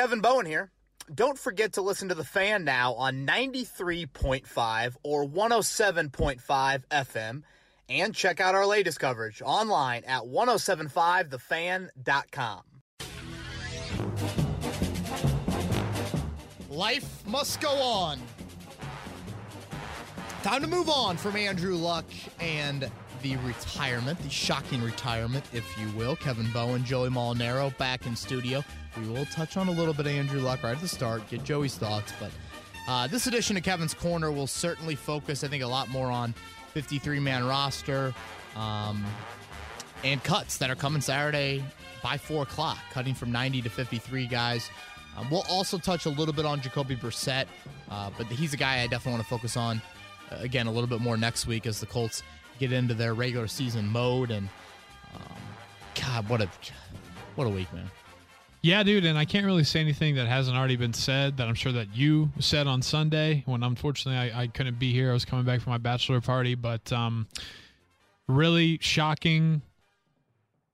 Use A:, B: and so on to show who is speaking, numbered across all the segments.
A: Kevin Bowen here. Don't forget to listen to The Fan now on 93.5 or 107.5 FM and check out our latest coverage online at 1075thefan.com.
B: Life must go on. Time to move on from Andrew Luck and the retirement, the shocking retirement, if you will. Kevin Bowen, Joey Molinaro back in studio. We will touch on a little bit of Andrew Luck right at the start, get Joey's thoughts, but uh, this edition of Kevin's Corner will certainly focus, I think, a lot more on 53 man roster um, and cuts that are coming Saturday by 4 o'clock, cutting from 90 to 53 guys. Um, we'll also touch a little bit on Jacoby Brissett, uh, but he's a guy I definitely want to focus on uh, again a little bit more next week as the Colts get into their regular season mode. And um, God, what a what a week, man!
C: Yeah, dude, and I can't really say anything that hasn't already been said that I'm sure that you said on Sunday when unfortunately I, I couldn't be here. I was coming back from my bachelor party, but um, really shocking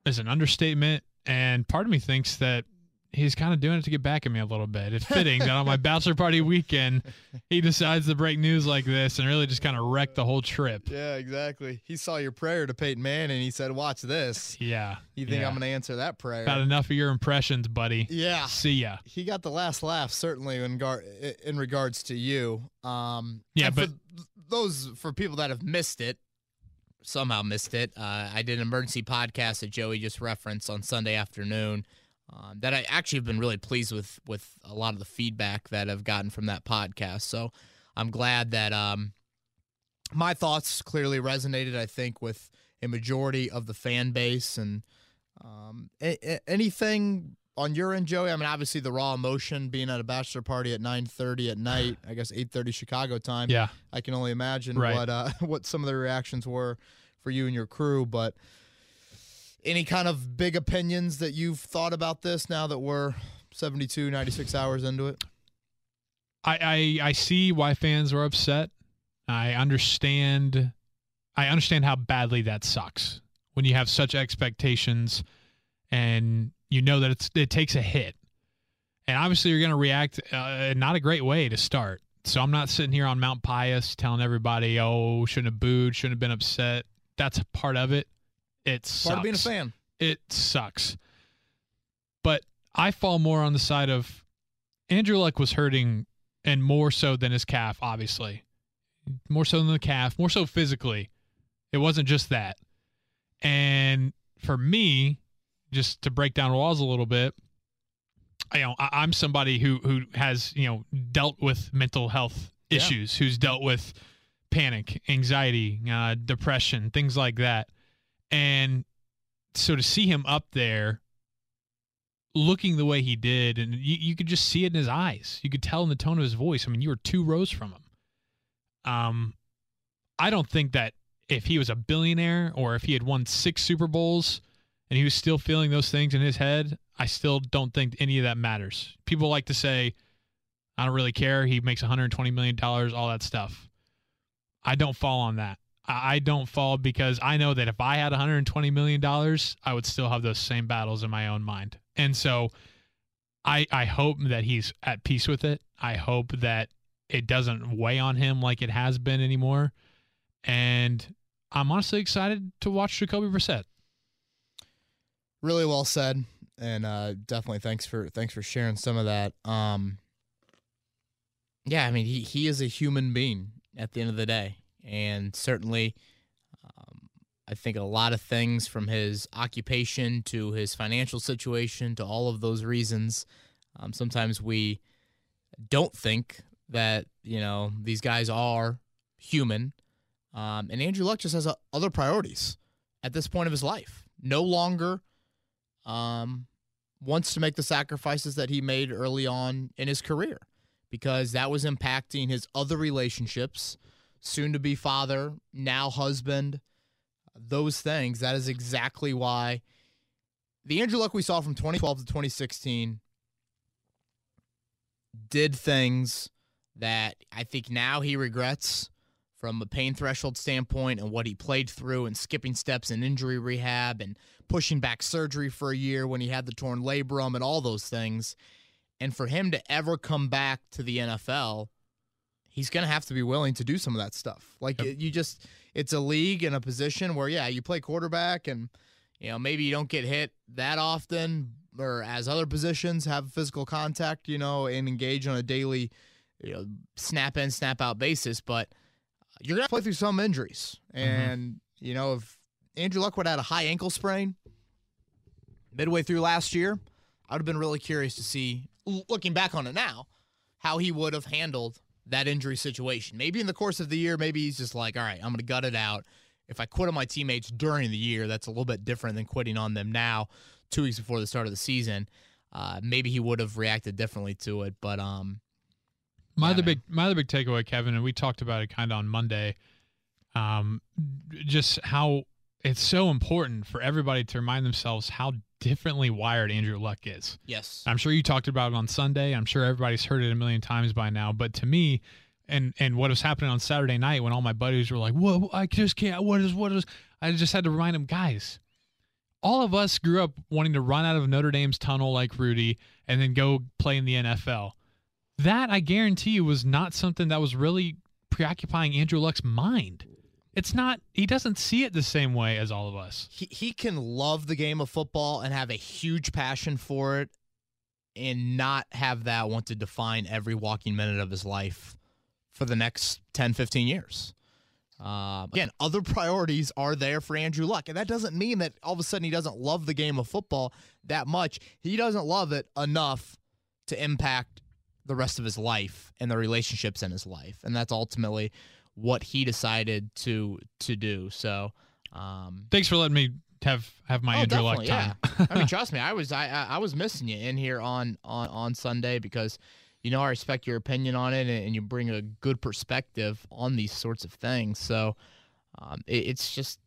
C: is an understatement. And part of me thinks that he's kind of doing it to get back at me a little bit. It's fitting that on my bachelor party weekend, he decides to break news like this and really just kind of wreck the whole trip.
B: Yeah, exactly. He saw your prayer to Peyton Manning and he said, "Watch this."
C: Yeah.
B: You think
C: yeah.
B: I'm going to answer that prayer?
C: Got enough of your impressions, buddy.
B: Yeah.
C: See ya.
B: He got the last laugh, certainly in gar- in regards to you. Um,
C: yeah, but
B: for those for people that have missed it, somehow missed it. Uh, I did an emergency podcast that Joey just referenced on Sunday afternoon um, that I actually have been really pleased with with a lot of the feedback that I've gotten from that podcast. So I'm glad that um, my thoughts clearly resonated. I think with a majority of the fan base and um, a- a- anything on your end, Joey. I mean, obviously the raw emotion being at a bachelor party at 9:30 at night. I guess 8:30 Chicago time.
C: Yeah,
B: I can only imagine
C: right.
B: what uh, what some of the reactions were for you and your crew, but any kind of big opinions that you've thought about this now that we're 72 96 hours into it?
C: I, I i see why fans were upset. I understand i understand how badly that sucks when you have such expectations and you know that it's it takes a hit. And obviously you're going to react uh, not a great way to start. So i'm not sitting here on mount pius telling everybody oh shouldn't have booed shouldn't have been upset. That's part of it it sucks.
B: Part of being a fan.
C: It sucks. But I fall more on the side of Andrew Luck was hurting and more so than his calf, obviously. More so than the calf, more so physically. It wasn't just that. And for me, just to break down walls a little bit, you know, I, am somebody who who has, you know, dealt with mental health issues, yeah. who's dealt with panic, anxiety, uh, depression, things like that. And so to see him up there looking the way he did, and you, you could just see it in his eyes. You could tell in the tone of his voice. I mean, you were two rows from him. Um, I don't think that if he was a billionaire or if he had won six Super Bowls and he was still feeling those things in his head, I still don't think any of that matters. People like to say, I don't really care. He makes $120 million, all that stuff. I don't fall on that. I don't fall because I know that if I had 120 million dollars, I would still have those same battles in my own mind. And so I I hope that he's at peace with it. I hope that it doesn't weigh on him like it has been anymore. And I'm honestly excited to watch Jacoby Brissett.
B: Really well said, and uh, definitely thanks for thanks for sharing some of that. Um, yeah, I mean he he is a human being at the end of the day and certainly um, I think a lot of things from his occupation to his financial situation to all of those reasons. Um, sometimes we don't think that you know these guys are human, um, and Andrew Luck just has uh, other priorities at this point of his life. No longer um, wants to make the sacrifices that he made early on in his career because that was impacting his other relationships soon to be father, now husband, those things. That is exactly why the Andrew Luck we saw from 2012 to 2016 did things that I think now he regrets from a pain threshold standpoint and what he played through and skipping steps in injury rehab and pushing back surgery for a year when he had the torn labrum and all those things. And for him to ever come back to the NFL, he's going to have to be willing to do some of that stuff. Like
C: Yep.
B: you just, it's a league and a position where, yeah, you play quarterback and, you know, maybe you don't get hit that often or as other positions have physical contact, you know, and engage on a daily, you know, snap in, snap out basis. But you're going to play through some injuries. Mm-hmm. And, you know, if Andrew Luck Luckwood had a high ankle sprain midway through last year, I would have been really curious to see, looking back on it now, how he would have handled that injury situation. Maybe in the course of the year, maybe he's just like, all right, I'm going to gut it out. If I quit on my teammates during the year, that's a little bit different than quitting on them now, two weeks before the start of the season. Uh, maybe he would have reacted differently to it, but um,
C: My
B: Yeah,
C: other
B: man.
C: big my other big takeaway, Kevin, and we talked about it kind of on Monday. Um, just how it's so important for everybody to remind themselves how differently wired Andrew Luck is.
B: yes,
C: I'm sure you talked about it on Sunday. I'm sure everybody's heard it a million times by now. But to me, and and what was happening on Saturday night when all my buddies were like, "Whoa, I just can't. What is what is?" I just had to remind them, guys. All of us grew up wanting to run out of Notre Dame's tunnel like Rudy and then go play in the NFL. That I guarantee you was not something that was really preoccupying Andrew Luck's mind. It's not. He doesn't see it the same way as all of us.
B: he he can love the game of football and have a huge passion for it and not have that want to define every walking minute of his life for the next 10 15 years um, again other priorities are there for andrew luck and that doesn't mean that all of a sudden he doesn't love the game of football that much he doesn't love it enough to impact the rest of his life and the relationships in his life and that's ultimately what he decided to to do so um,
C: Thanks for letting me have have my
B: Oh,
C: Andrew Luck time.
B: I mean, trust me, I was I I was missing you in here on on on Sunday because you know I respect your opinion on it and, and you bring a good perspective on these sorts of things. So um, it, it's just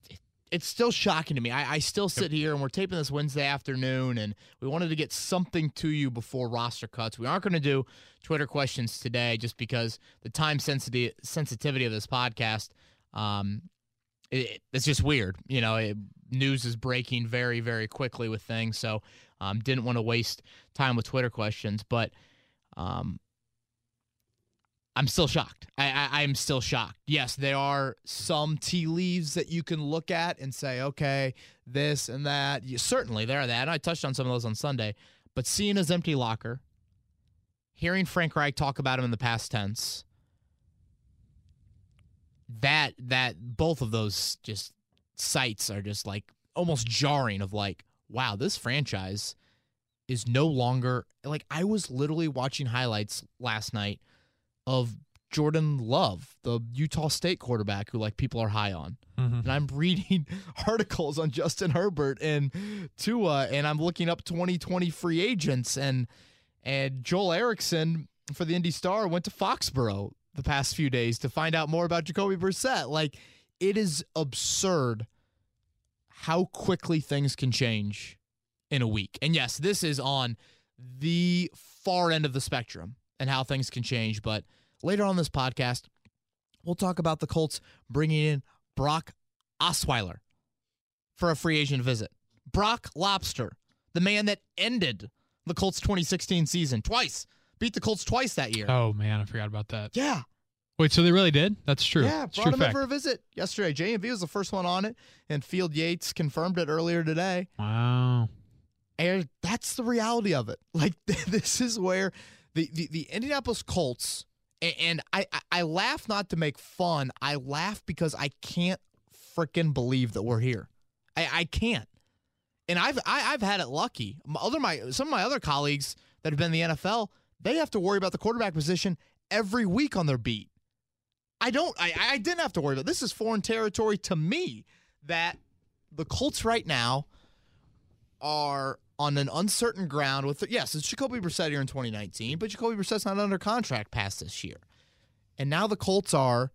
B: it's still shocking to me. I, I still sit here and we're taping this Wednesday afternoon, and we wanted to get something to you before roster cuts. We aren't going to do Twitter questions today just because the time sensitivity sensitivity of this podcast. Um, it, it's just weird. You know, it, news is breaking very, very quickly with things. So, um, didn't want to waste time with Twitter questions, but um, I'm still shocked. I, I I'm still shocked. Yes, there are some tea leaves that you can look at and say, okay, this and that. You, certainly, there are that. And I touched on some of those on Sunday. But seeing his empty locker, hearing Frank Reich talk about him in the past tense, that that both of those just sites are just like almost jarring of like wow this franchise is no longer like i was literally watching highlights last night of jordan love the utah state quarterback who like people are high on
C: Mhm.
B: and i'm reading articles on justin herbert and tua and i'm looking up 2020 free agents and and joel erickson for the indy star went to foxborough the past few days to find out more about jacoby brissett like it is absurd how quickly things can change in a week. And yes, this is on the far end of the spectrum and how things can change. But later on this podcast, we'll talk about the Colts bringing in Brock Osweiler for a free agent visit. Brock Lobster, the man that ended the Colts 2016 season twice, beat the Colts twice that year.
C: Oh man, I forgot about that.
B: Yeah,
C: Wait, so they really did? That's true.
B: yeah,
C: It's
B: brought him in for a visit yesterday. JMV was the first one on it, and Field Yates confirmed it earlier today.
C: wow.
B: And that's the reality of it. Like this is where the the, the Indianapolis Colts and I, I I laugh not to make fun. I laugh because I can't freaking believe that we're here. I, I can't. And I've I, I've had it lucky. My other my some of my other colleagues that have been in the NFL, they have to worry about the quarterback position every week on their beat. I don't. I, I didn't have to worry about. This is foreign territory to me. That the Colts right now are on an uncertain ground with yes, it's Jacoby Brissett here in 2019, but Jacoby Brissett's not under contract past this year. And now the Colts are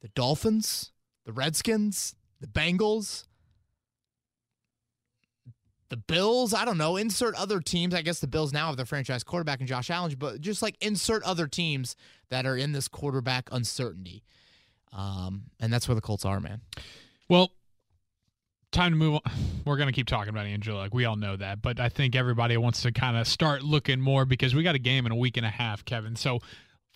B: the Dolphins, the Redskins, the Bengals, the Bills. I don't know. Insert other teams. I guess the Bills now have their franchise quarterback in Josh Allen, but just like insert other teams that are in this quarterback uncertainty. Um, and that's where the Colts are, man.
C: Well, time to move on. We're going to keep talking about Luck. We all know that. But I think everybody wants to kind of start looking more because we got a game in a week and a half, Kevin. So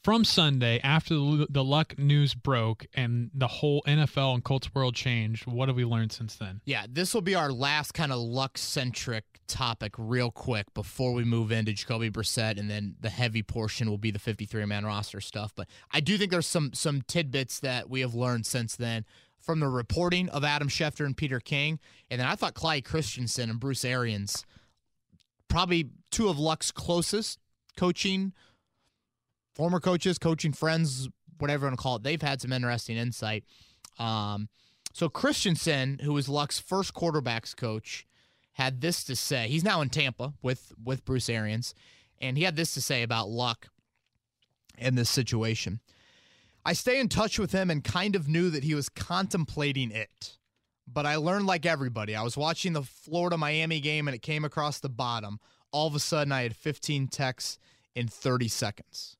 C: from Sunday, after the, the Luck news broke and the whole NFL and Colts world changed, what have we learned since then?
B: Yeah, this will be our last kind of luck centric topic, real quick, before we move into Jacoby Brissett, and then the heavy portion will be the 53 man roster stuff. But I do think there's some some tidbits that we have learned since then from the reporting of Adam Schefter and Peter King, and then I thought Clyde Christensen and Bruce Arians, probably two of Luck's closest coaching former coaches, coaching friends, whatever you want to call it, they've had some interesting insight. Um, so Christensen, who was Luck's first quarterbacks coach, had this to say. He's now in Tampa with with Bruce Arians, and he had this to say about Luck in this situation. I stay in touch with him and kind of knew that he was contemplating it. But I learned like everybody. I was watching the Florida Miami game and it came across the bottom. All of a sudden, I had 15 texts in 30 seconds.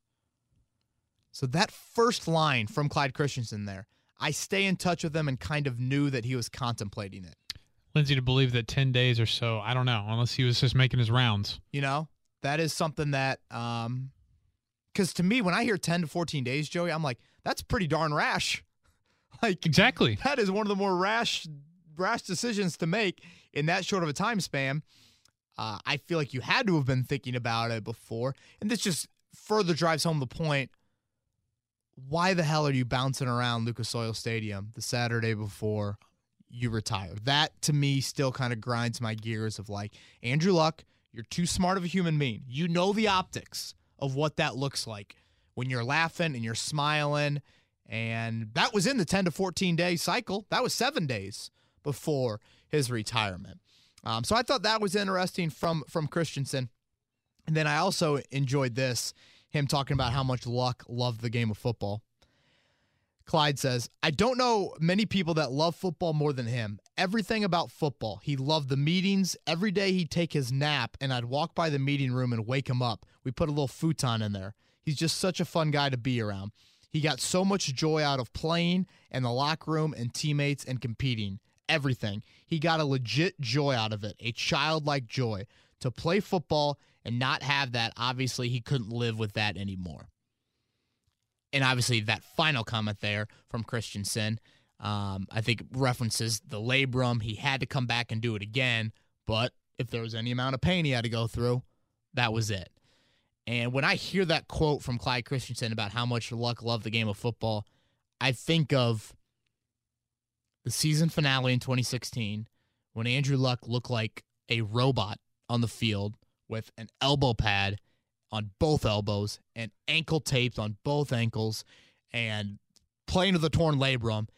B: So that first line from Clyde Christensen there, I stay in touch with him and kind of knew that he was contemplating it.
C: Lindsay to believe that 10 days or so, I don't know, unless he was just making his rounds.
B: You know, that is something that, um, because to me, when I hear 10 to 14 days, Joey, I'm like, that's pretty darn rash. like,
C: exactly.
B: That is one of the more rash, rash decisions to make in that short of a time span. Uh, I feel like you had to have been thinking about it before. And this just further drives home the point why the hell are you bouncing around Lucas Oil Stadium the Saturday before you retire? That to me still kind of grinds my gears of like, Andrew Luck, you're too smart of a human being. You know the optics of what that looks like when you're laughing and you're smiling. And that was in the 10 to 14 day cycle. That was seven days before his retirement. Um, so I thought that was interesting from from Christensen. And then I also enjoyed this him talking about how much Luck loved the game of football. Clyde says, I don't know many people that love football more than him. Everything about football. He loved the meetings. Every day he'd take his nap and I'd walk by the meeting room and wake him up. We put a little futon in there. He's just such a fun guy to be around. He got so much joy out of playing and the locker room and teammates and competing. Everything. He got a legit joy out of it, a childlike joy. To play football and not have that, obviously, he couldn't live with that anymore. And obviously, that final comment there from Christensen, um, I think references the labrum. He had to come back and do it again, but if there was any amount of pain he had to go through, that was it. And when I hear that quote from Clyde Christensen about how much Luck loved the game of football, I think of the season finale in 2016 when Andrew Luck looked like a robot on the field with an elbow pad on both elbows and ankle taped on both ankles and playing with a torn labrum.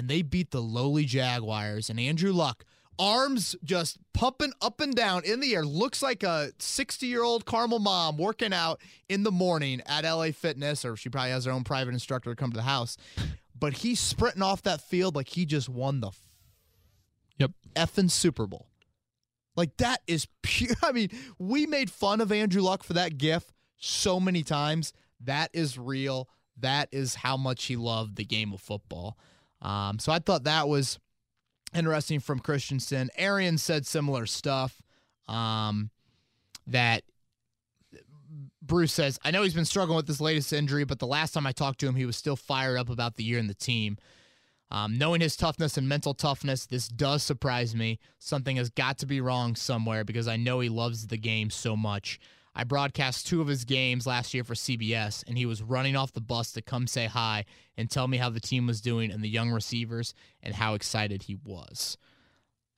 B: And they beat the lowly Jaguars. And Andrew Luck, arms just pumping up and down in the air, looks like a 60 year old Carmel mom working out in the morning at LA Fitness, or she probably has her own private instructor to come to the house. But he's sprinting off that field like he just won the
C: yep.
B: effing Super Bowl. Like that is pure. I mean, we made fun of Andrew Luck for that gif so many times. That is real. That is how much he loved the game of football. Um, so I thought that was interesting from Christensen. Arian said similar stuff. Um, that Bruce says, I know he's been struggling with this latest injury, but the last time I talked to him, he was still fired up about the year and the team. Um, knowing his toughness and mental toughness, this does surprise me. Something has got to be wrong somewhere because I know he loves the game so much. I broadcast two of his games last year for CBS, and he was running off the bus to come say hi and tell me how the team was doing and the young receivers and how excited he was.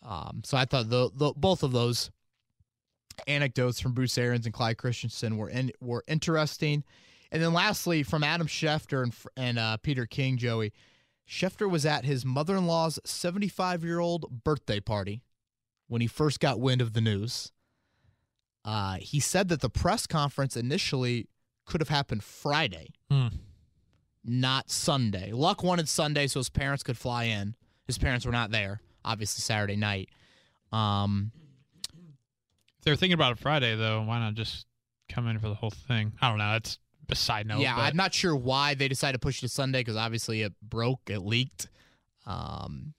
B: Um, so I thought the, the, both of those anecdotes from Bruce Arians and Clyde Christensen were in, were interesting. And then lastly, from Adam Schefter and, and uh, Peter King, Joey, Schefter was at his mother in law's 75 year old birthday party when he first got wind of the news. Uh, he said that the press conference initially could have happened Friday,
C: hmm.
B: not Sunday. Luck wanted Sunday so his parents could fly in. His parents were not there, obviously, Saturday night. Um,
C: if they're thinking about it Friday, though, why not just come in for the whole thing? I don't know. It's a side note.
B: Yeah,
C: but.
B: I'm not sure why they decided to push it to Sunday because obviously it broke, it leaked, um,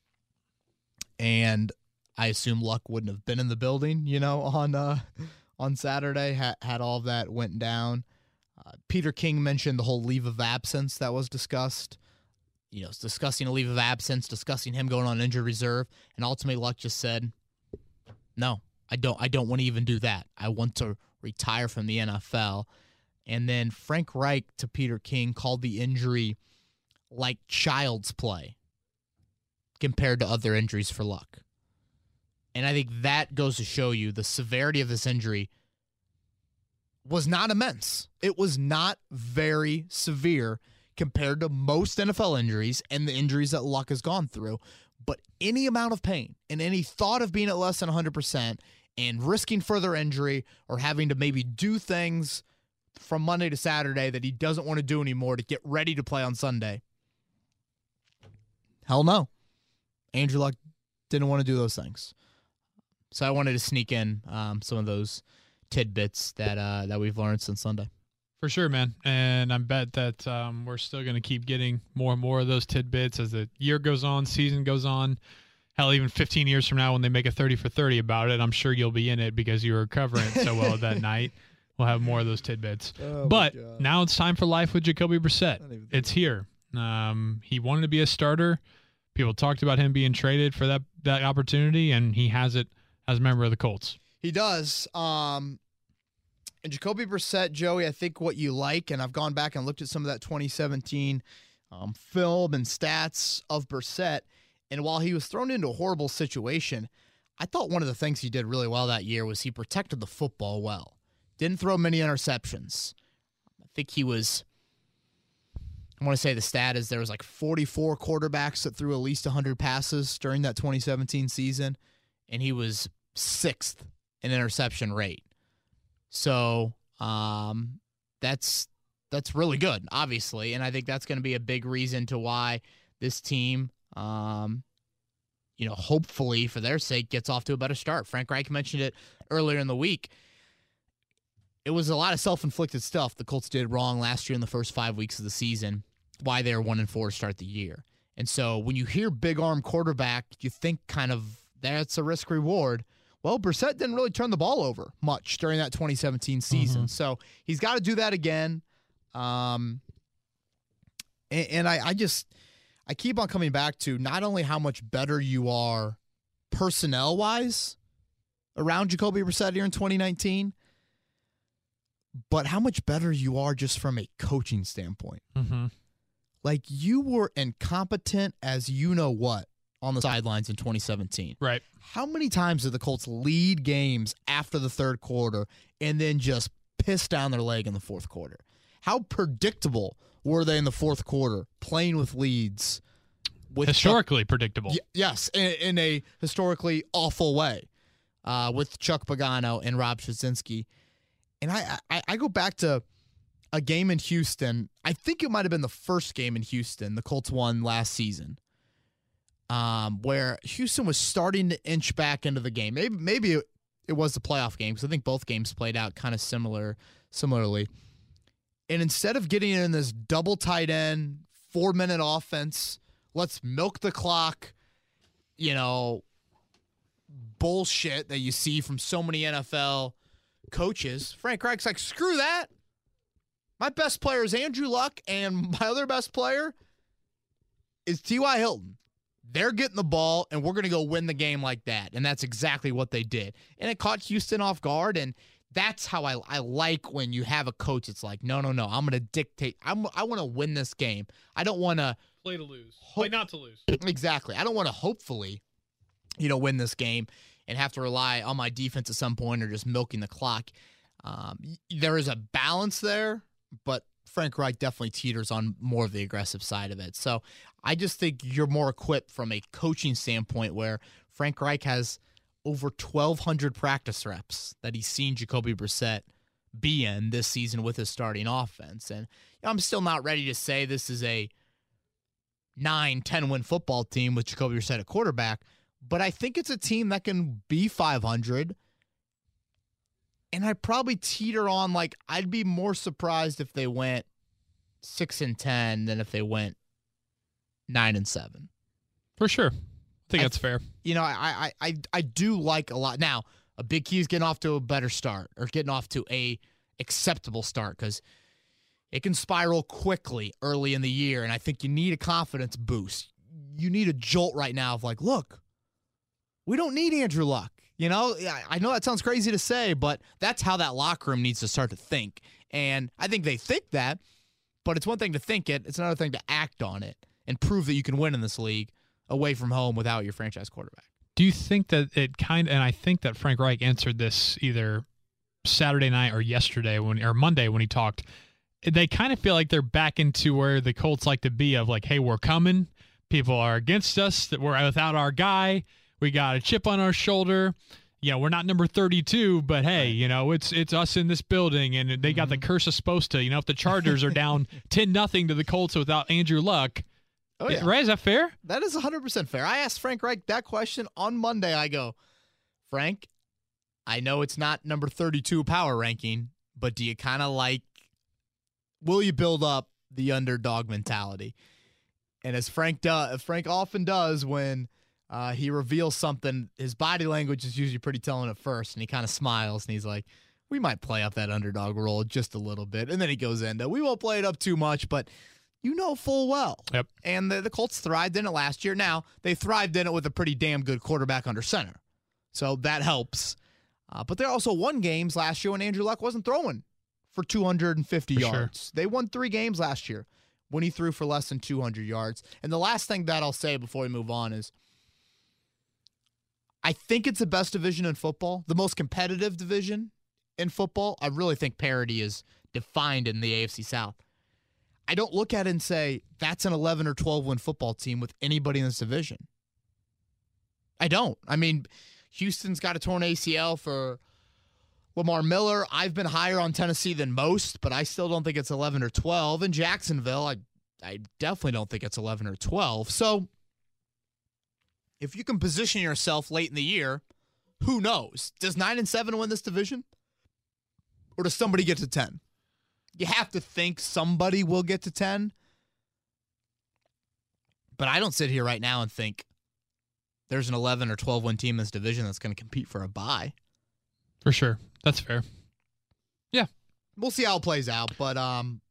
B: and I assume Luck wouldn't have been in the building, you know, on uh, on Saturday had had all of that went down. Uh, Peter King mentioned the whole leave of absence that was discussed. You know, discussing a leave of absence, discussing him going on injured reserve, and ultimately Luck just said, "No, I don't. I don't want to even do that. I want to retire from the NFL." And then Frank Reich to Peter King called the injury like child's play compared to other injuries for Luck. And I think that goes to show you the severity of this injury was not immense. It was not very severe compared to most NFL injuries and the injuries that Luck has gone through. But any amount of pain and any thought of being at less than 100% and risking further injury or having to maybe do things from Monday to Saturday that he doesn't want to do anymore to get ready to play on Sunday. Hell no. Andrew Luck didn't want to do those things. So I wanted to sneak in um, some of those tidbits that uh, that we've learned since Sunday.
C: For sure, man. And I bet that um, we're still going to keep getting more and more of those tidbits as the year goes on, season goes on. Hell, even 15 years from now, when they make a 30 for 30 about it, I'm sure you'll be in it because you were covering it so well that night. We'll have more of those tidbits.
B: Oh
C: but now it's time for life with Jacoby Brissett. It's here. Um, he wanted to be a starter. People talked about him being traded for that that opportunity, and he has it as a member of the Colts.
B: He does. Um, and Jacoby Brissett, Joey, I think what you like, and I've gone back and looked at some of that 2017 um, film and stats of Brissett. And while he was thrown into a horrible situation, I thought one of the things he did really well that year was he protected the football well. Didn't throw many interceptions. I think he was. I want to say the stat is there was like 44 quarterbacks that threw at least 100 passes during that 2017 season, and he was sixth in interception rate. So um, that's that's really good, obviously, and I think that's going to be a big reason to why this team, um, you know, hopefully for their sake, gets off to a better start. Frank Reich mentioned it earlier in the week. It was a lot of self-inflicted stuff the Colts did wrong last year in the first five weeks of the season. Why they were one and four to start the year, and so when you hear big arm quarterback, you think kind of that's a risk reward. Well, Brissett didn't really turn the ball over much during that 2017 season.
C: Mm-hmm.
B: So he's got to do that again. Um, and, and I, I just, I keep on coming back to not only how much better you are personnel wise around Jacoby Brissett here in 2019, but how much better you are just from a coaching standpoint.
C: Mm-hmm.
B: Like you were incompetent as you know what on the sidelines in 2017.
C: Right.
B: How many times did the Colts lead games after the third quarter and then just piss down their leg in the fourth quarter? How predictable were they in the fourth quarter playing with leads? With
C: Historically
B: Chuck,
C: predictable.
B: Y- yes, in, in, a historically awful way uh, with Chuck Pagano and Rob Chudzinski. And I, I, I go back to a game in Houston. I think it might have been the first game in Houston the Colts won last season um, where Houston was starting to inch back into the game. Maybe maybe it, it was the playoff game because I think both games played out kind of similar similarly. And instead of getting in this double tight end, four minute offense, let's milk the clock, you know, bullshit that you see from so many NFL coaches. Frank Reich's like, screw that. My best player is Andrew Luck, and my other best player is T.Y. Hilton they're getting the ball and we're going to go win the game like that. And that's exactly what they did. And it caught Houston off guard. And that's how I, I like when you have a coach. It's like, no, no, no. I'm going to dictate. I'm, I want to win this game. I don't want to
C: play to lose, play not to lose.
B: Exactly. I don't want to hopefully, you know, win this game and have to rely on my defense at some point or just milking the clock. Um, there is a balance there, but Frank Reich definitely teeters on more of the aggressive side of it. So I just think you're more equipped from a coaching standpoint where Frank Reich has over 1,200 practice reps that he's seen Jacoby Brissett be in this season with his starting offense. And I'm still not ready to say this is a 9, 10 win football team with Jacoby Brissett at quarterback, but I think it's a team that can be 500 and I probably teeter on like I'd be more surprised if they went six and ten than if they went nine and seven.
C: For sure. I think
B: I
C: that's fair.
B: you know, I, I, I, I do like a lot. Now, a big key is getting off to a better start or getting off to a acceptable start because it can spiral quickly early in the year, and I think you need a confidence boost. You need a jolt right now of like, look, we don't need Andrew Luck. You know, I- I know that sounds crazy to say, but that's how that locker room needs to start to think. And I think they think that, but it's one thing to think it, it's another thing to act on it and prove that you can win in this league away from home without your franchise quarterback.
C: Do you think that it kind of, and I think that Frank Reich answered this either Saturday night or yesterday when or Monday when he talked. They kind of feel like they're back into where the Colts like to be of like, hey, we're coming. People are against us. That we're without our guy. We got a chip on our shoulder. You know, we're not number 32, but hey, you know, it's it's us in this building, and they got the mm-hmm. curse of supposed to. You know, if the Chargers are down 10 nothing to the Colts without Andrew Luck,
B: Oh,
C: right? Is that fair?
B: That is 100% fair. I asked Frank Reich that question on Monday. I go, Frank, I know it's not number 32 power ranking, but do you kind of like, will you build up the underdog mentality? And as Frank does, Frank often does when uh, he reveals something, his body language is usually pretty telling at first, and he kind of smiles and he's like, we might play up that underdog role just a little bit. And then he goes into, we won't play it up too much, but you know full well.
C: Yep.
B: And the, the Colts thrived in it last year. Now, they thrived in it with a pretty damn good quarterback under center. So that helps. Uh, but they also won games last year when Andrew Luck wasn't throwing for 250
C: For sure.
B: yards. They won three games last year when he threw for less than 200 yards. And the last thing that I'll say before we move on is I think it's the best division in football, the most competitive division in football. I really think parity is defined in the AFC South. I don't look at it and say that's an 11 or 12 win football team with anybody in this division. I don't. I mean, Houston's got a torn ACL for Lamar Miller. I've been higher on Tennessee than most, but I still don't think it's 11 or 12. And Jacksonville, I I definitely don't think it's 11 or 12. So if you can position yourself late in the year, who knows? Does 9 and 7 win this division? Or does somebody get to 10? You have to think somebody will get to 10. But I don't sit here right now and think there's an 11 or 12 win team in this division that's going to compete for a bye.
C: For sure. That's fair. Yeah.
B: We'll see how it plays out, but um,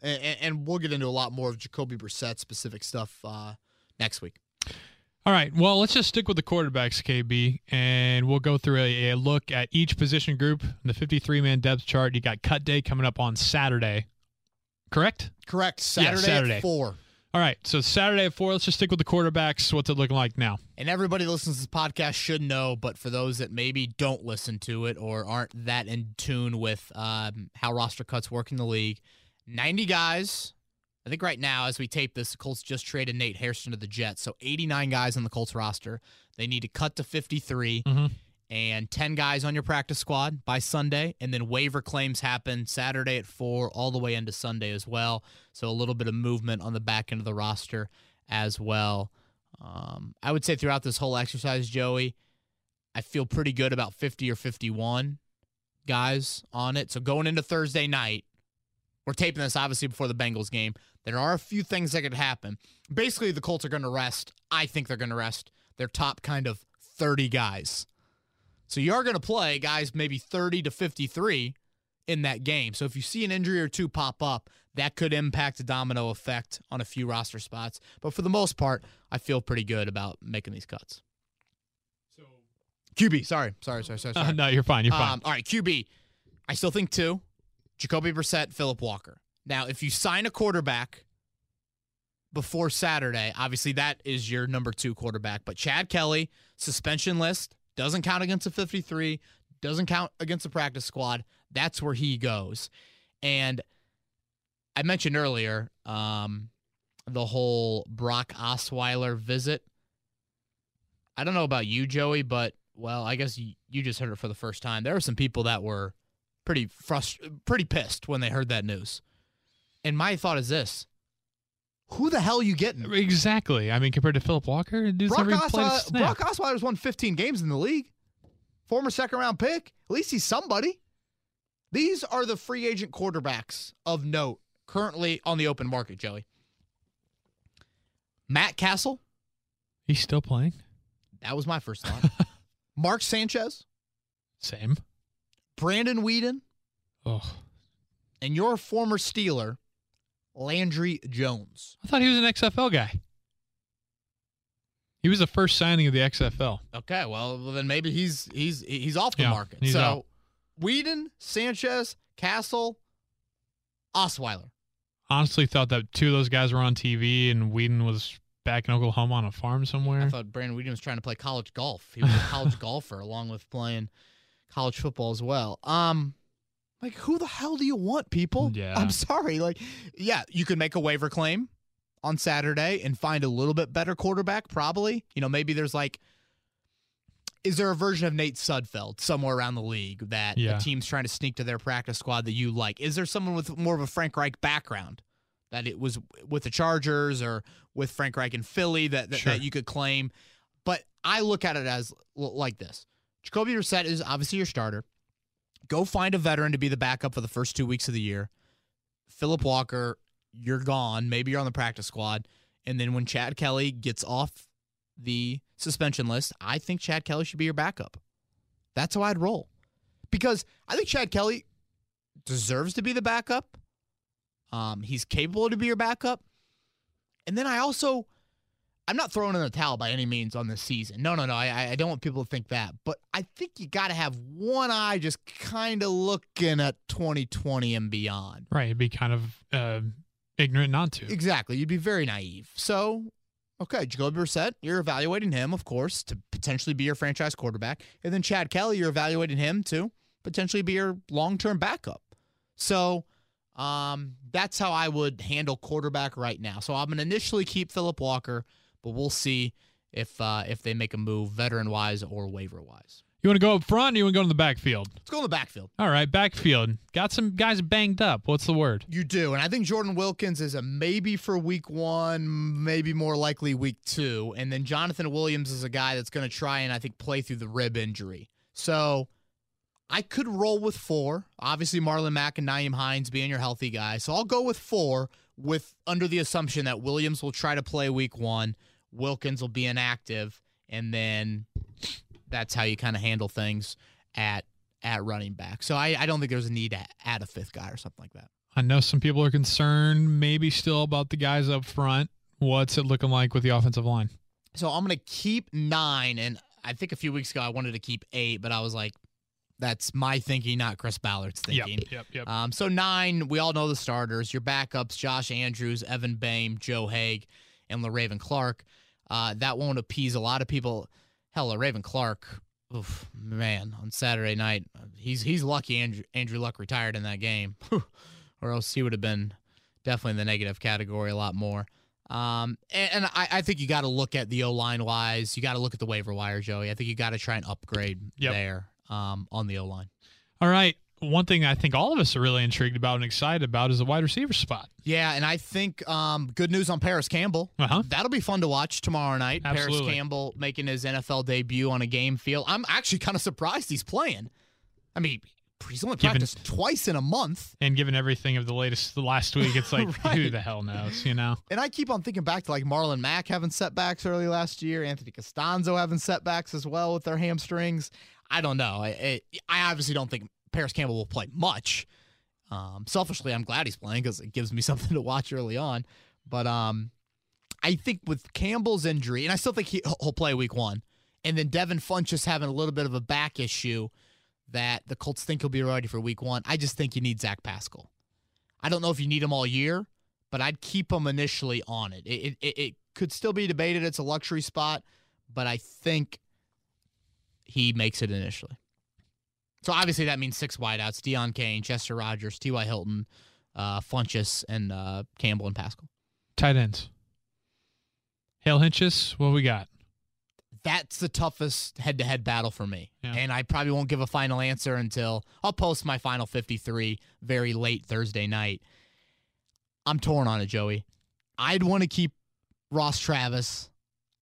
B: and, and we'll get into a lot more of Jacoby Brissett specific stuff uh, next week.
C: All right. Well, let's just stick with the quarterbacks, KB, and we'll go through a, a look at each position group. The 53 man depth chart. You got cut day coming up on Saturday. Correct?
B: Correct. Saturday,
C: Saturday.
B: at four.
C: All right. So Saturday at four. Let's just stick with the quarterbacks. What's it looking like now?
B: And everybody listens to this podcast should know, but for those that maybe don't listen to it or aren't that in tune with um, how roster cuts work in the league, 90 guys. I think right now, as we tape this, the Colts just traded Nate Hairston to the Jets. So 89 guys on the Colts roster. They need to cut to 53
C: Mhm.
B: and 10 guys on your practice squad by Sunday. And then waiver claims happen Saturday at 4 all the way into Sunday as well. So a little bit of movement on the back end of the roster as well. Um, I would say throughout this whole exercise, Joey, I feel pretty good about 50 or 51 guys on it. So going into Thursday night, we're taping this obviously before the Bengals game. There are a few things that could happen. Basically, the Colts are going to rest. I think they're going to rest their top kind of 30 guys. So you are going to play guys maybe 30 to 53 in that game. So if you see an injury or two pop up, that could impact a domino effect on a few roster spots. But for the most part, I feel pretty good about making these cuts. QB, sorry, sorry, sorry, sorry. sorry.
C: Uh, no, you're fine. You're fine.
B: Um, all right, QB. I still think two. Jacoby Brissett, Phillip Walker. Now, if you sign a quarterback before Saturday, obviously that is your number two quarterback. But Chad Kelly, suspension list, doesn't count against the 53, doesn't count against the practice squad. That's where he goes. And I mentioned earlier um, the whole Brock Osweiler visit. I don't know about you, Joey, but well, I guess you, you just heard it for the first time. There were some people that were pretty frust- pretty pissed when they heard that news. And my thought is this: Who the hell are you getting?
C: exactly. I mean, compared to Phillip Walker, dude's
B: Brock,
C: never even played a
B: Osweiler,
C: snap.
B: Brock Osweiler's won 15 games in the league. Former second round pick. At least he's somebody. These are the free agent quarterbacks of note currently on the open market, Joey. Matt Cassel,
C: He's still playing.
B: That was my first thought. Mark Sanchez,
C: Same.
B: Brandon Weeden,
C: Oh,
B: and your former Steeler, Landry Jones.
C: I thought he was an XFL guy. He was the first signing of the XFL.
B: Okay, well then maybe he's he's he's off the
C: Yeah,
B: market. so
C: out.
B: Weeden, Sanchez, Cassel, Osweiler.
C: Honestly, thought that two of those guys were on TV and Weeden was back in Oklahoma on a farm somewhere.
B: I thought Brandon Weeden was trying to play college golf. He was a college golfer along with playing college football as well. Um, like who the hell do you want, people?
C: Yeah.
B: I'm sorry. Like, yeah, you can make a waiver claim on Saturday and find a little bit better quarterback. Probably, you know, maybe there's like. Is there a version of Nate Sudfeld somewhere around the league that
C: Yeah.
B: a team's trying to sneak to their practice squad that you like? Is there someone with more of a Frank Reich background that it was with the Chargers or with Frank Reich in Philly that that,
C: Sure.
B: that you could claim? But I look at it as like this: Jacoby Brissett is obviously your starter. Go find a veteran to be the backup for the first two weeks of the year. Phillip Walker, you're gone. Maybe you're on the practice squad. And then when Chad Kelly gets off the suspension list, I think Chad Kelly should be your backup. That's how I'd roll. Because I think Chad Kelly deserves to be the backup. Um, he's capable to be your backup. And then I also, I'm not throwing in the towel by any means on this season. No, no, no. I, I don't want people to think that. But I think you got to have one eye just kind of looking at 2020 and beyond.
C: right. It'd be kind of uh, ignorant not to.
B: Exactly. You'd be very naive. So, okay, Jacoby Brissett, you're evaluating him, of course, to potentially be your franchise quarterback. And then Chad Kelly, you're evaluating him to potentially be your long term backup. So, um, that's how I would handle quarterback right now. So I'm gonna initially keep Phillip Walker, but we'll see if uh, if they make a move veteran wise or waiver wise.
C: You want to go up front or you want to go in the backfield?
B: Let's go in the backfield.
C: All right, backfield. Got some guys banged up. What's the word?
B: You do, and I think Jordan Wilkins is a maybe for week one, maybe more likely week two, and then Jonathan Williams is a guy that's going to try and I think play through the rib injury. So I could roll with four. Obviously, Marlon Mack and Nyheim Hines being your healthy guys, so I'll go with four, with under the assumption that Williams will try to play week one, Wilkins will be inactive, and then that's how you kind of handle things at at running back. So I, I don't think there's a need to add a fifth guy or something like that.
C: I know some people are concerned, maybe still about the guys up front. What's it looking like with the offensive line?
B: So I'm gonna keep nine, and I think a few weeks ago I wanted to keep eight, but I was like, that's my thinking, not Chris Ballard's thinking.
C: Yep, yep, yep.
B: Um, so nine, we all know the starters. Your backups: Josh Andrews, Evan Boehm, Joe Haeg, and Le'Raven Clark. Uh, that won't appease a lot of people. Hell, Le'Raven Clark, oof, man, on Saturday night, he's he's lucky Andrew, Andrew Luck retired in that game, or else he would have been definitely in the negative category a lot more. Um, and, and I, I think you got to look at the O line wise. You got to look at the waiver wire, Joey. I think you got to try and upgrade
C: Yep.
B: there um, on the O line.
C: All right. One thing I think all of us are really intrigued about and excited about is the wide receiver spot.
B: Yeah, and I think um, good news on Parris Campbell.
C: Uh-huh.
B: That'll be fun to watch tomorrow night.
C: Absolutely.
B: Parris Campbell making his NFL debut on a game field. I'm actually kind of surprised he's playing. I mean, he's only
C: Given-
B: practiced twice in a month.
C: And given everything of the latest, the last week, it's like, who the hell knows, you know?
B: And I keep on thinking back to like Marlon Mack having setbacks early last year, Anthony Castonzo having setbacks as well with their hamstrings. I don't know. I, I, I obviously don't think Parris Campbell will play much. Um, selfishly, I'm glad he's playing because it gives me something to watch early on. But um, I think with Campbell's injury, and I still think he, he'll play week one, and then Devin Funchess having a little bit of a back issue that the Colts think he'll be ready for week one. I just think you need Zach Pascal. I don't know if you need him all year, but I'd keep him initially on it. It, it, it could still be debated. It's a luxury spot, but I think he makes it initially. So obviously that means six wideouts: Deon Cain, Chester Rogers, T.Y. Hilton, uh, Funchess, and uh, Campbell and Pascal.
C: Tight ends. Hale Hentges, what we got?
B: That's the toughest head-to-head battle for me,
C: Yeah.
B: and I probably won't give a final answer until I'll post my final fifty-three very late Thursday night. I'm torn on it, Joey. I'd want to keep Ross Travis.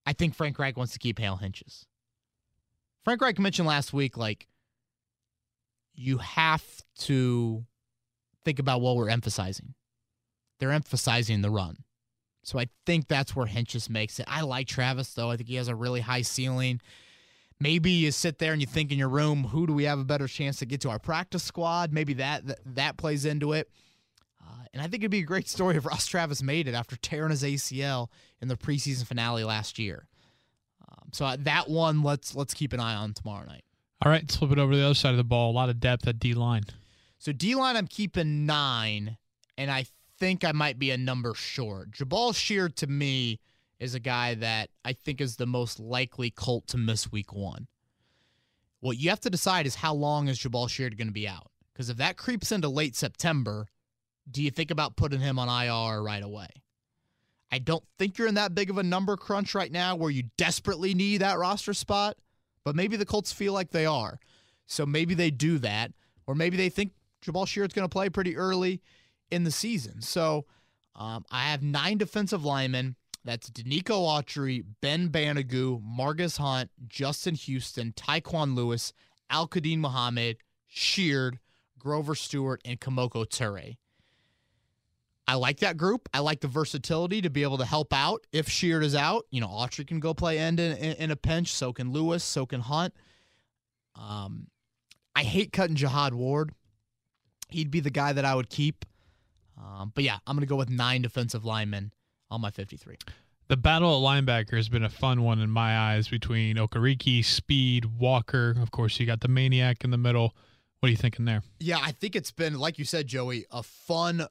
B: I think Frank Reich wants to keep Hale Hentges. Frank Reich mentioned last week, like, you have to think about what we're emphasizing. They're emphasizing the run. So I think that's where Hentges makes it. I like Travis though. I think he has a really high ceiling. Maybe you sit there and you think in your room, who do we have a better chance to get to our practice squad? Maybe that that, that plays into it. Uh, and I think it'd be a great story if Ross Travis made it after tearing his ACL in the preseason finale last year. Um, so uh, that one, let's let's keep an eye on tomorrow night.
C: All right, let's flip it over to the other side of the ball. A lot of depth at D line.
B: So D line, I'm keeping nine, and I think I might be a number short. Jabaal Sheard to me is a guy that I think is the most likely Colt to miss week one. What you have to decide is how long is Jabaal Sheard going to be out? Because if that creeps into late September, do you think about putting him on IR right away? I don't think you're in that big of a number crunch right now where you desperately need that roster spot, but maybe the Colts feel like they are. So maybe they do that, or maybe they think Jabaal Sheard's going to play pretty early in the season. So um, I have nine defensive linemen. That's Denico Autry, Ben Banogu, Margus Hunt, Justin Houston, Tyquan Lewis, Al Quadin Muhammad, Sheard, Grover Stewart, and Kemoko Turay. I like that group. I like the versatility to be able to help out if Sheard is out. You know, Autry can go play end in, in, in a pinch. So can Lewis. So can Hunt. Um, I hate cutting Jihad Ward. He'd be the guy that I would keep. Um, but yeah, I'm going to go with nine defensive linemen on my 53.
C: The battle at linebacker has been a fun one in my eyes between Okereke, Speed, Walker. Of course, you got the Maniac in the middle. What are you thinking there?
B: Yeah, I think it's been, like you said, Joey, a fun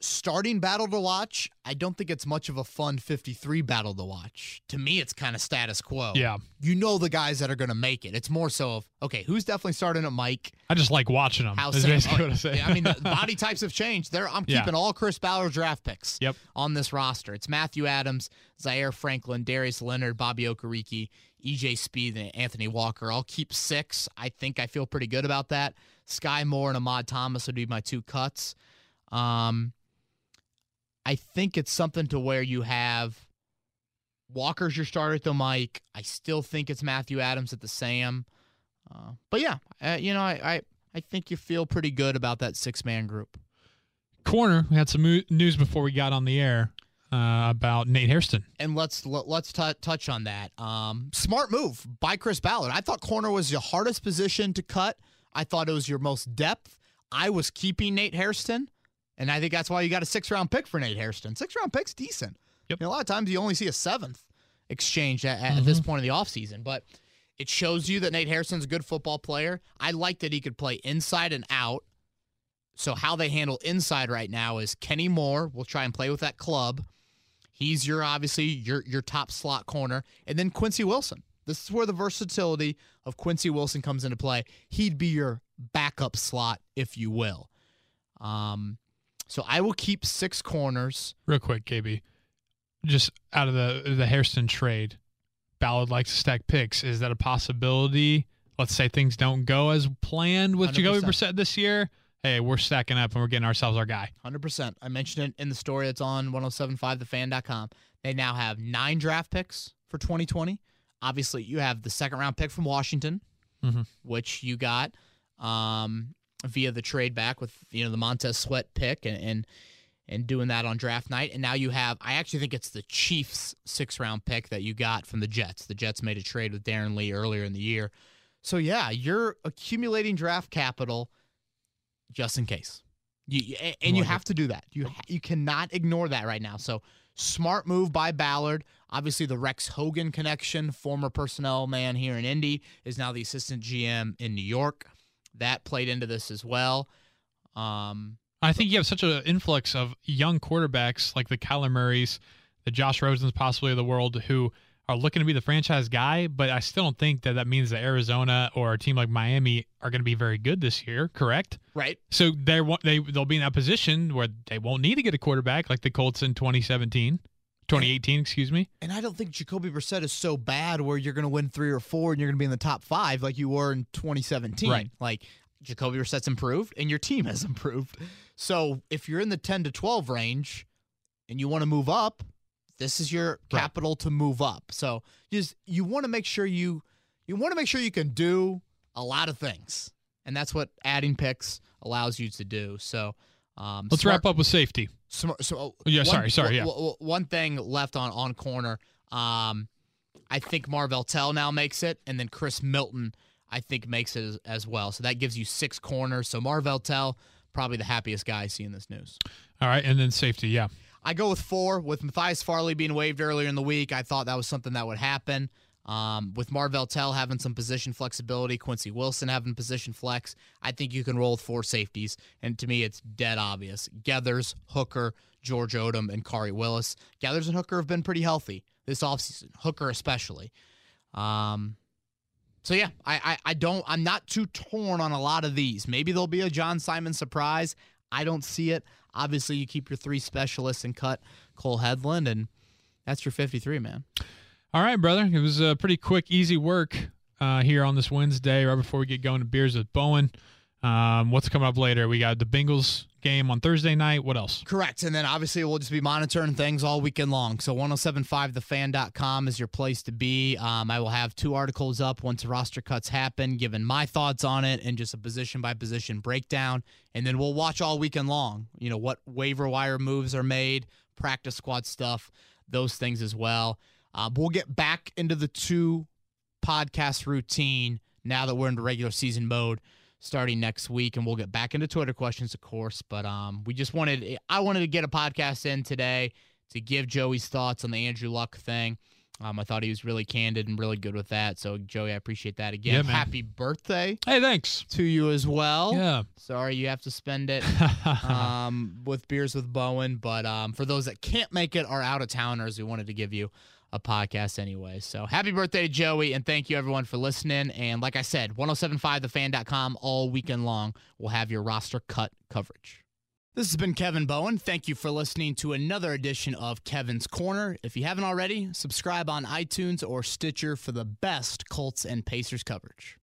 B: starting battle to watch. I don't think it's much of a fun 53 battle to watch. To me, it's kind of status quo.
C: Yeah.
B: You know the guys that are going to make it. It's more so of, okay, who's definitely starting at Mike?
C: I just like watching them.
B: How Sam-
C: basically what I say.
B: yeah, I mean, the body types have changed. There, I'm
C: Yeah.
B: keeping all Chris Ballard draft picks
C: Yep.
B: on this roster. It's Matthew Adams, Zaire Franklin, Darius Leonard, Bobby Okereke, EJ Speed, and Anthony Walker. I'll keep six. I think I feel pretty good about that. Skai Moore and Ahmad Thomas would be my two cuts. Um, I think it's something to where you have Walker's your starter at the Mike. I still think it's Matthew Adams at the Sam. Uh, but yeah, uh, you know, I, I I think you feel pretty good about that six man group.
C: Corner, we had some mo- news before we got on the air uh, about Nate Hairston.
B: and let's let, let's t- touch on that. Um, smart move by Chris Ballard. I thought corner was your hardest position to cut. I thought it was your most depth. I was keeping Nate Hairston, and I think that's why you got a six round pick for Nate Hairston. Six round pick's decent.
C: Yep.
B: You know, a lot of times you only see a seventh exchange at, at this point of the offseason, but it shows you that Nate Hairston's a good football player. I like that he could play inside and out. So how they handle inside right now is Kenny Moore will try and play with that club. He's your obviously your your top slot corner, and then Quincy Wilson. This is where the versatility of Quincy Wilson comes into play. He'd be your backup slot, if you will. Um, so I will keep six corners.
C: Real quick, KB. Just out of the the Hairston trade, Ballard likes to stack picks. Is that a possibility? Let's say things don't go as planned with Jacoby
B: 100%.
C: Brissett this year. Hey, we're stacking up and we're getting ourselves our guy.
B: 100%. I mentioned it in the story that's on 1075thefan.com. They now have nine draft picks for 2020. Obviously, you have the second round pick from Washington,
C: Mhm.
B: which you got um, via the trade back with you know the Montez Sweat pick and, and and doing that on draft night. And now you have, I actually think it's the Chiefs six round pick that you got from the Jets. The Jets made a trade with Darron Lee earlier in the year. So yeah, you're accumulating draft capital just in case. You, and you have to do that. You you cannot ignore that right now. So smart move by Ballard. Obviously, the Rex Hogan connection, former personnel man here in Indy, is now the assistant GM in New York. That played into this as well. Um,
C: I think you have such an influx of young quarterbacks like the Kyler Murrays, the Josh Rosens possibly of the world who are looking to be the franchise guy, but I still don't think that that means that Arizona or a team like Miami are going to be very good this year, correct?
B: right.
C: So they're they they'll be in that position where they won't need to get a quarterback like the Colts in 2017, 2018, excuse me.
B: And I don't think Jacoby Brissett is so bad where you're going to win three or four and you're going to be in the top five like you were in 2017.
C: Right.
B: Like Jacoby Brissett's improved and your team has improved. So if you're in the 10 to 12 range and you want to move up, this is your
C: Right.
B: capital to move up. So just you want to make sure you you want to make sure you can do a lot of things, and that's what adding picks allows you to do. So um,
C: Let's
B: smart-
C: wrap up with safety.
B: So, so
C: Oh, Yeah, sorry, sorry, yeah.
B: one thing left on on corner. Um, I think Marvell Tell now makes it, and then Chris Milton I think makes it as, as well. So that gives you six corners. So Marvell Tell probably the happiest guy seeing this news.
C: All right, and then safety. Yeah.
B: I go with four. With Matthias Farley being waived earlier in the week, I thought that was something that would happen. Um, with Marvell Tell having some position flexibility, Quincy Wilson having position flex, I think you can roll with four safeties. And to me, it's dead obvious. Geathers, Hooker, George Odum, and Khari Willis. Geathers and Hooker have been pretty healthy this offseason, Hooker especially. Um, so yeah, I, I I don't I'm not too torn on a lot of these. Maybe there'll be a John Simon surprise. I don't see it. Obviously, you keep your three specialists and cut Cole Hedlund, and that's your 53 man.
C: All right, brother. It was a pretty quick, easy work uh, here on this Wednesday, right before we get going to beers with Bowen. Um, what's coming up later? We got the Bengals game on Thursday night. What else?
B: Correct. And then obviously we'll just be monitoring things all weekend long. So 1075thefan.com is your place to be. Um, I will have two articles up once roster cuts happen, giving my thoughts on it and just a position by position breakdown. And then we'll watch all weekend long, you know, what waiver wire moves are made, practice squad stuff, those things as well. Uh, we'll get back into the two podcast routine now that we're in regular season mode starting next week and we'll get back into twitter questions of course but um we just wanted i wanted to get a podcast in today to give joey's thoughts on the andrew luck thing um i thought he was really candid and really good with that so joey i appreciate that again
C: Yeah,
B: happy birthday
C: Hey, thanks.
B: to you as well
C: Yeah.
B: sorry you have to spend it um, with beers with Bowen. But um, for those that can't make it or out of towners, we wanted to give you a podcast anyway. So happy birthday Joey, and thank you everyone for listening. And like I said, 1075thefan.com all weekend long will have your roster cut coverage. This has been Kevin Bowen. Thank you for listening to another edition of Kevin's Corner. If you haven't already, subscribe on iTunes or Stitcher for the best Colts and Pacers coverage.